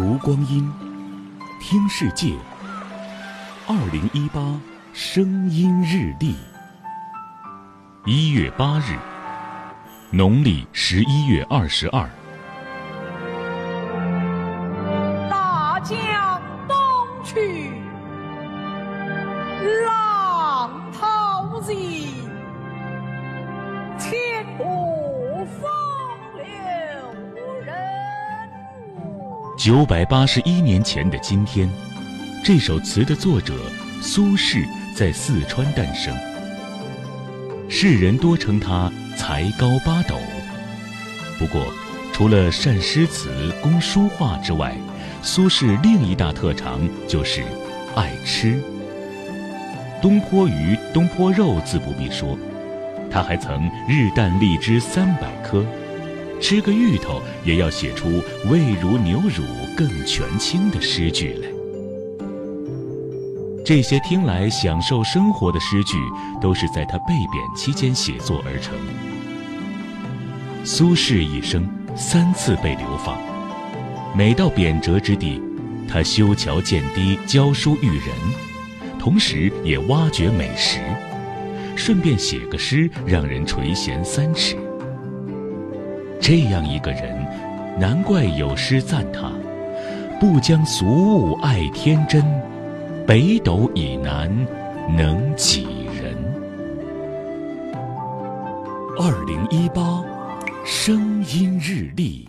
读光阴，听世界。二零一八声音日历，一月八日，农历十一月二十二。大江东去，浪淘尽，千古九百八十一年前的今天，这首词的作者苏轼在四川诞生。世人多称他才高八斗。不过，除了善诗词、工书画之外，苏轼另一大特长就是爱吃。东坡鱼、东坡肉自不必说，他还曾日啖荔枝三百颗，吃个芋头也要写出“味如牛乳，更全清”的诗句来。这些听来享受生活的诗句，都是在他被贬期间写作而成。苏轼一生三次被流放，每到贬谪之地，他修桥建堤，教书育人，同时也挖掘美食，顺便写个诗，让人垂涎三尺。这样一个人，难怪有诗赞他：“不将俗物爱天真，北斗以南能几人？”二零一八声音日历。